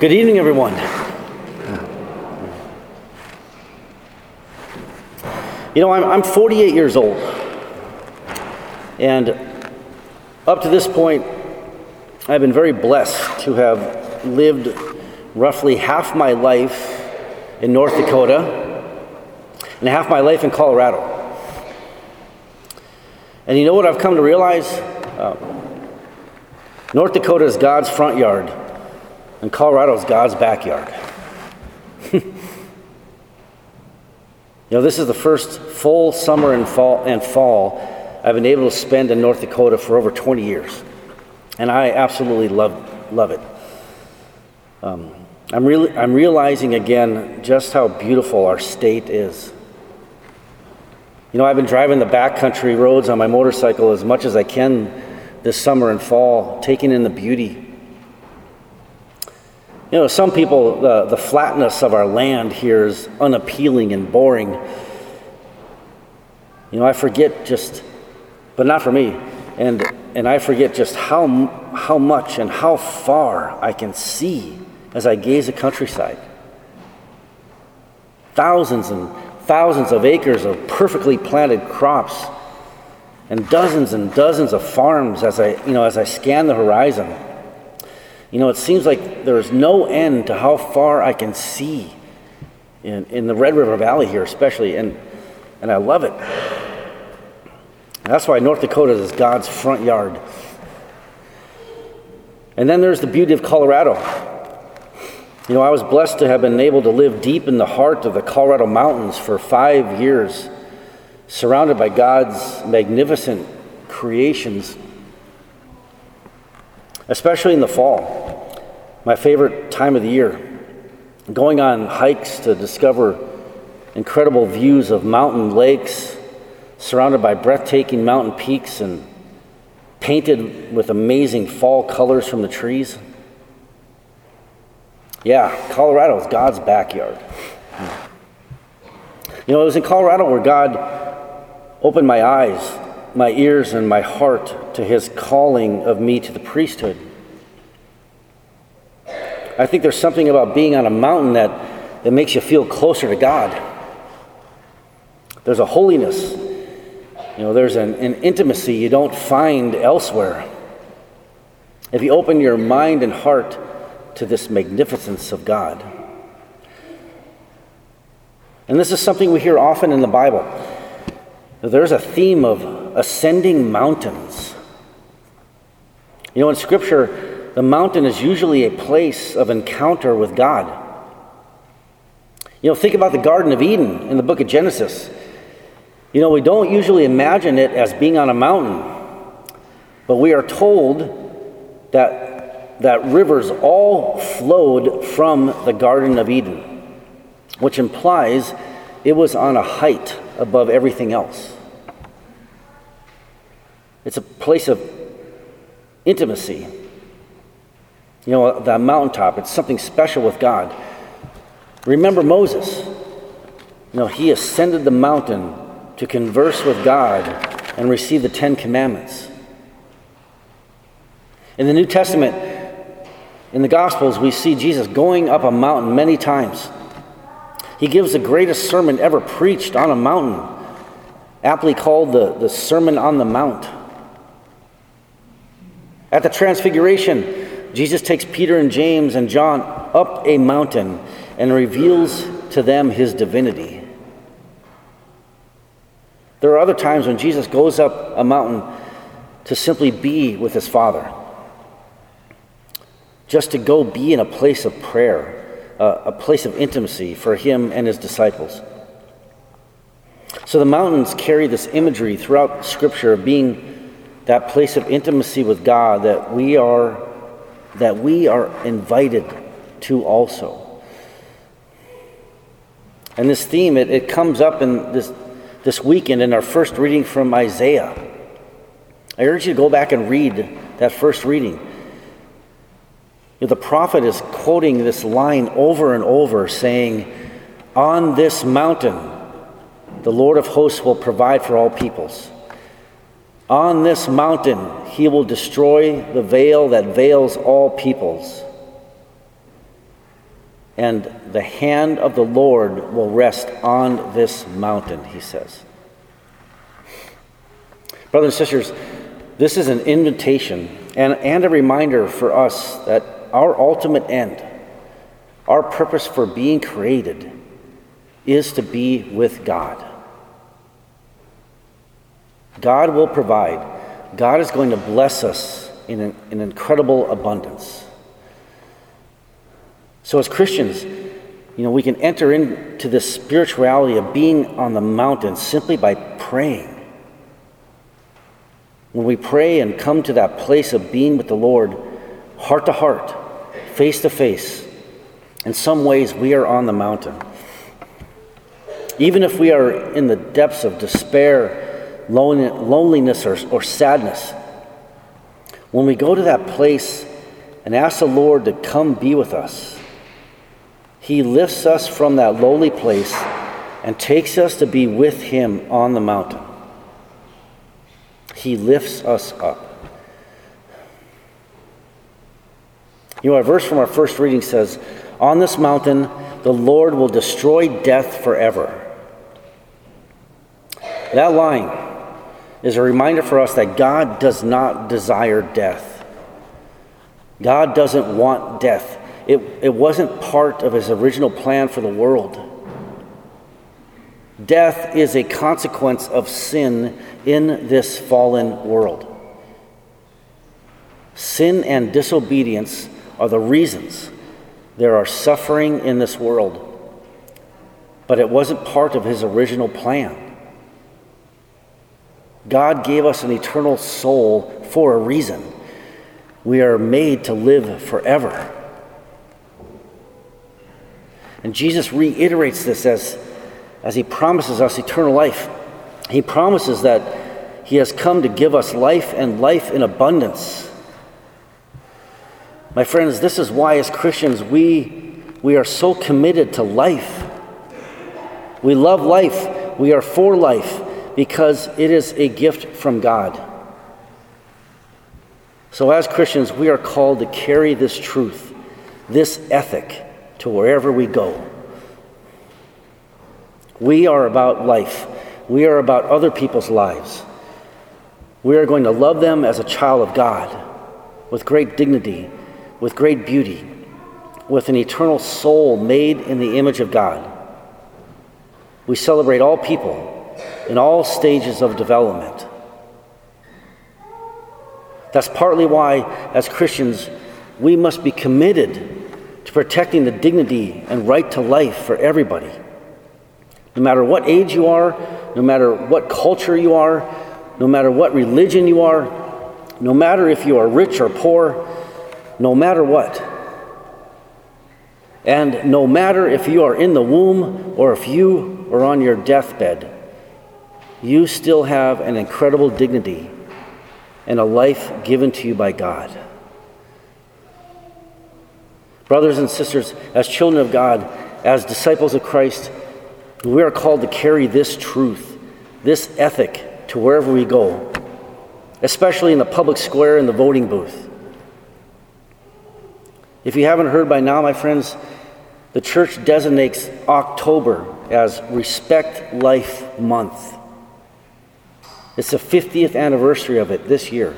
Good evening, everyone. You know, I'm, I'm 48 years old. And up to this point, I've been very blessed to have lived roughly half my life in North Dakota and half my life in Colorado. And you know what I've come to realize? Uh, North Dakota is God's front yard, and Colorado is God's backyard. you know, this is the first full summer and fall, and fall I've been able to spend in North Dakota for over 20 years, and I absolutely love, love it. Um, I'm, re- I'm realizing again just how beautiful our state is. You know, I've been driving the backcountry roads on my motorcycle as much as I can this summer and fall, taking in the beauty. You know, some people, the, the flatness of our land here is unappealing and boring. You know, I forget just, but not for me, and, and I forget just how, how much and how far I can see as I gaze at countryside. Thousands and thousands of acres of perfectly planted crops and dozens and dozens of farms as I, you know, as I scan the horizon. You know, it seems like there's no end to how far I can see in, in the Red River Valley here, especially, and, and I love it. That's why North Dakota is God's front yard. And then there's the beauty of Colorado. You know, I was blessed to have been able to live deep in the heart of the Colorado Mountains for five years surrounded by God's magnificent creations, especially in the fall, my favorite time of the year. Going on hikes to discover incredible views of mountain lakes surrounded by breathtaking mountain peaks and painted with amazing fall colors from the trees. Yeah, Colorado is God's backyard. You know, it was in Colorado where God opened my eyes, my ears, and my heart to his calling of me to the priesthood. I think there's something about being on a mountain that, that makes you feel closer to God. There's a holiness, you know, there's an, an intimacy you don't find elsewhere. If you open your mind and heart to this magnificence of God. And this is something we hear often in the Bible. There's a theme of ascending mountains. You know, in Scripture, the mountain is usually a place of encounter with God. You know, think about the Garden of Eden in the book of Genesis. You know, we don't usually imagine it as being on a mountain, but we are told that, that rivers all flowed from the Garden of Eden, which implies it was on a height above everything else. It's a place of intimacy. You know, the mountaintop, it's something special with God. Remember Moses. You know, he ascended the mountain to converse with God and receive the Ten Commandments. In the New Testament, in the Gospels, we see Jesus going up a mountain many times. He gives the greatest sermon ever preached on a mountain, aptly called the, the Sermon on the Mount. At the Transfiguration, Jesus takes Peter and James and John up a mountain and reveals to them his divinity. There are other times when Jesus goes up a mountain to simply be with his Father, just to go be in a place of prayer uh, a place of intimacy for him and his disciples. So the mountains carry this imagery throughout Scripture of being that place of intimacy with God that we are that we are invited to also. And this theme, it, it comes up in this, this weekend in our first reading from Isaiah. I urge you to go back and read that first reading. Know, the prophet is quoting this line over and over, saying, On this mountain, the Lord of hosts will provide for all peoples. On this mountain, he will destroy the veil that veils all peoples. and the hand of the Lord will rest on this mountain, he says. Brothers and sisters, this is an invitation and, and a reminder for us that our ultimate end, our purpose for being created, is to be with God. God will provide. God is going to bless us in an, in incredible abundance. So, as Christians, you know, we can enter into this spirituality of being on the mountain simply by praying. When we pray and come to that place of being with the Lord, heart to heart, face to face, in some ways we are on the mountain. Even if we are in the depths of despair, loneliness, or, or sadness, when we go to that place and ask the Lord to come be with us, He lifts us from that lowly place and takes us to be with Him on the mountain. He lifts us up. You know, our verse from our first reading says, On this mountain the Lord will destroy death forever. That line is a reminder for us that God does not desire death. God doesn't want death. It, it wasn't part of his original plan for the world. Death is a consequence of sin in this fallen world. Sin and disobedience are the reasons there are suffering in this world, but it wasn't part of his original plan. God gave us an eternal soul for a reason. We are made to live forever. And Jesus reiterates this as, as he promises us eternal life. He promises that he has come to give us life and life in abundance. My friends, this is why, as Christians, we, we are so committed to life. We love life, we are for life because it is a gift from God. So, as Christians, we are called to carry this truth, this ethic, to wherever we go. We are about life, we are about other people's lives. We are going to love them as a child of God with great dignity, with great beauty, with an eternal soul made in the image of God. We celebrate all people in all stages of development. That's partly why, as Christians, we must be committed to protecting the dignity and right to life for everybody. No matter what age you are, no matter what culture you are, no matter what religion you are, no matter if you are rich or poor, no matter what. And no matter if you are in the womb or if you are on your deathbed you still have an incredible dignity and a life given to you by God. Brothers and sisters, as children of God, as disciples of Christ, we are called to carry this truth, this ethic to wherever we go, especially in the public square and the voting booth. If you haven't heard by now, my friends, the church designates October as Respect Life Month. It's the 50th anniversary of it this year.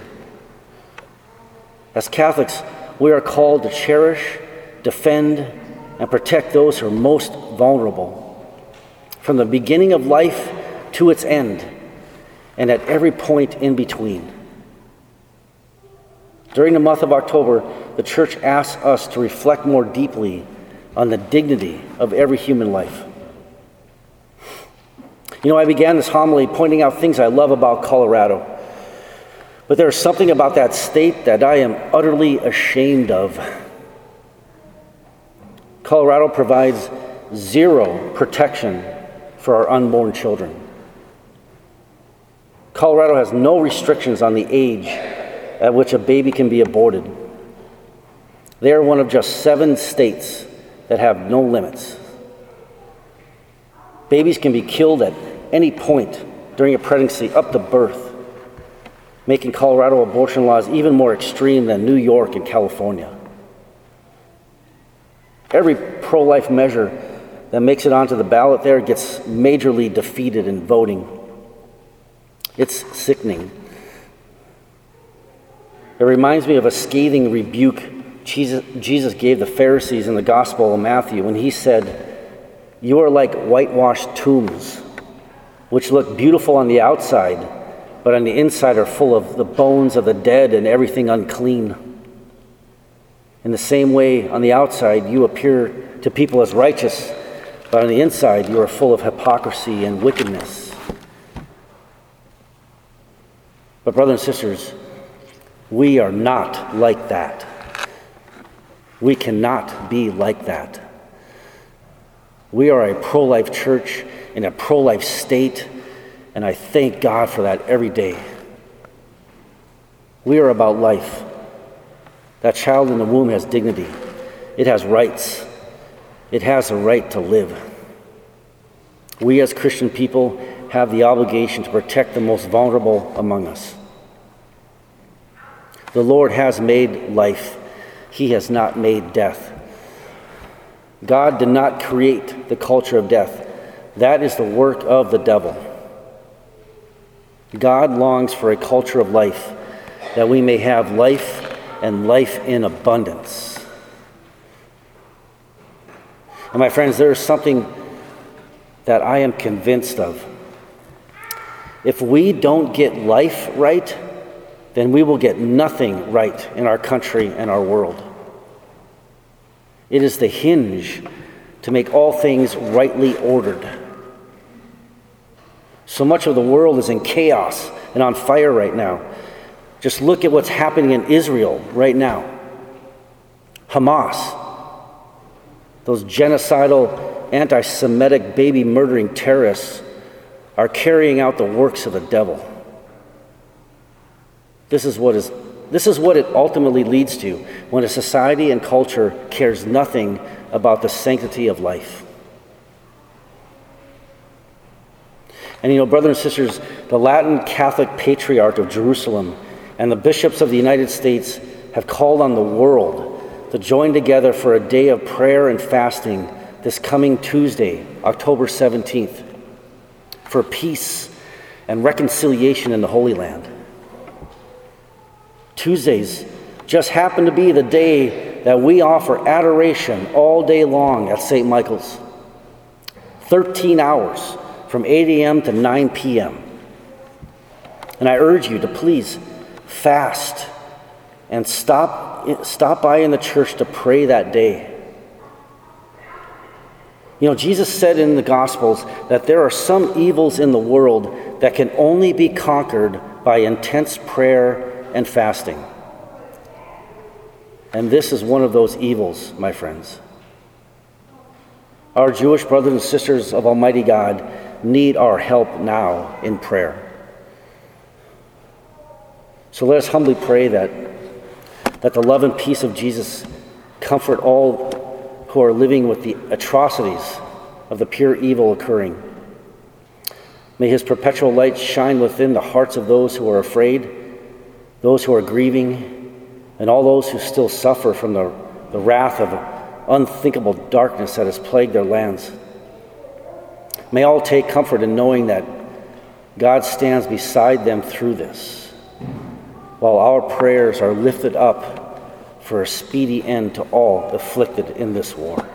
As Catholics, we are called to cherish, defend, and protect those who are most vulnerable. From the beginning of life to its end, and at every point in between. During the month of October, the Church asks us to reflect more deeply on the dignity of every human life. You know, I began this homily pointing out things I love about Colorado. But there's something about that state that I am utterly ashamed of. Colorado provides zero protection for our unborn children. Colorado has no restrictions on the age at which a baby can be aborted. They are one of just seven states that have no limits. Babies can be killed at any point during a pregnancy up to birth, making Colorado abortion laws even more extreme than New York and California. Every pro life measure that makes it onto the ballot there gets majorly defeated in voting. It's sickening. It reminds me of a scathing rebuke Jesus, Jesus gave the Pharisees in the Gospel of Matthew when he said, You are like whitewashed tombs, which look beautiful on the outside, but on the inside are full of the bones of the dead and everything unclean. In the same way, on the outside, you appear to people as righteous, but on the inside, you are full of hypocrisy and wickedness. But, brothers and sisters, we are not like that. We cannot be like that. We are a pro life church in a pro life state, and I thank God for that every day. We are about life. That child in the womb has dignity, it has rights, it has a right to live. We as Christian people have the obligation to protect the most vulnerable among us. The Lord has made life he has not made death. God did not create the culture of death. That is the work of the devil. God longs for a culture of life that we may have life and life in abundance. And my friends, there is something that I am convinced of. If we don't get life right, then we will get nothing right in our country and our world. It is the hinge to make all things rightly ordered. So much of the world is in chaos and on fire right now. Just look at what's happening in Israel right now. Hamas, those genocidal, anti Semitic, baby murdering terrorists, are carrying out the works of the devil. This is what is this is what it ultimately leads to when a society and culture cares nothing about the sanctity of life. And you know, brothers and sisters, the Latin Catholic Patriarch of Jerusalem and the bishops of the United States have called on the world to join together for a day of prayer and fasting this coming Tuesday, October 17th, for peace and reconciliation in the Holy Land. Tuesdays just happen to be the day that we offer adoration all day long at St. Michael's. 13 hours from 8 a.m. to 9 p.m. And I urge you to please fast and stop, stop by in the church to pray that day. You know, Jesus said in the Gospels that there are some evils in the world that can only be conquered by intense prayer and fasting. And this is one of those evils, my friends. Our Jewish brothers and sisters of Almighty God need our help now in prayer. So let us humbly pray that, that the love and peace of Jesus comfort all who are living with the atrocities of the pure evil occurring. May his perpetual light shine within the hearts of those who are afraid those who are grieving, and all those who still suffer from the, the wrath of unthinkable darkness that has plagued their lands. May all take comfort in knowing that God stands beside them through this, while our prayers are lifted up for a speedy end to all afflicted in this war.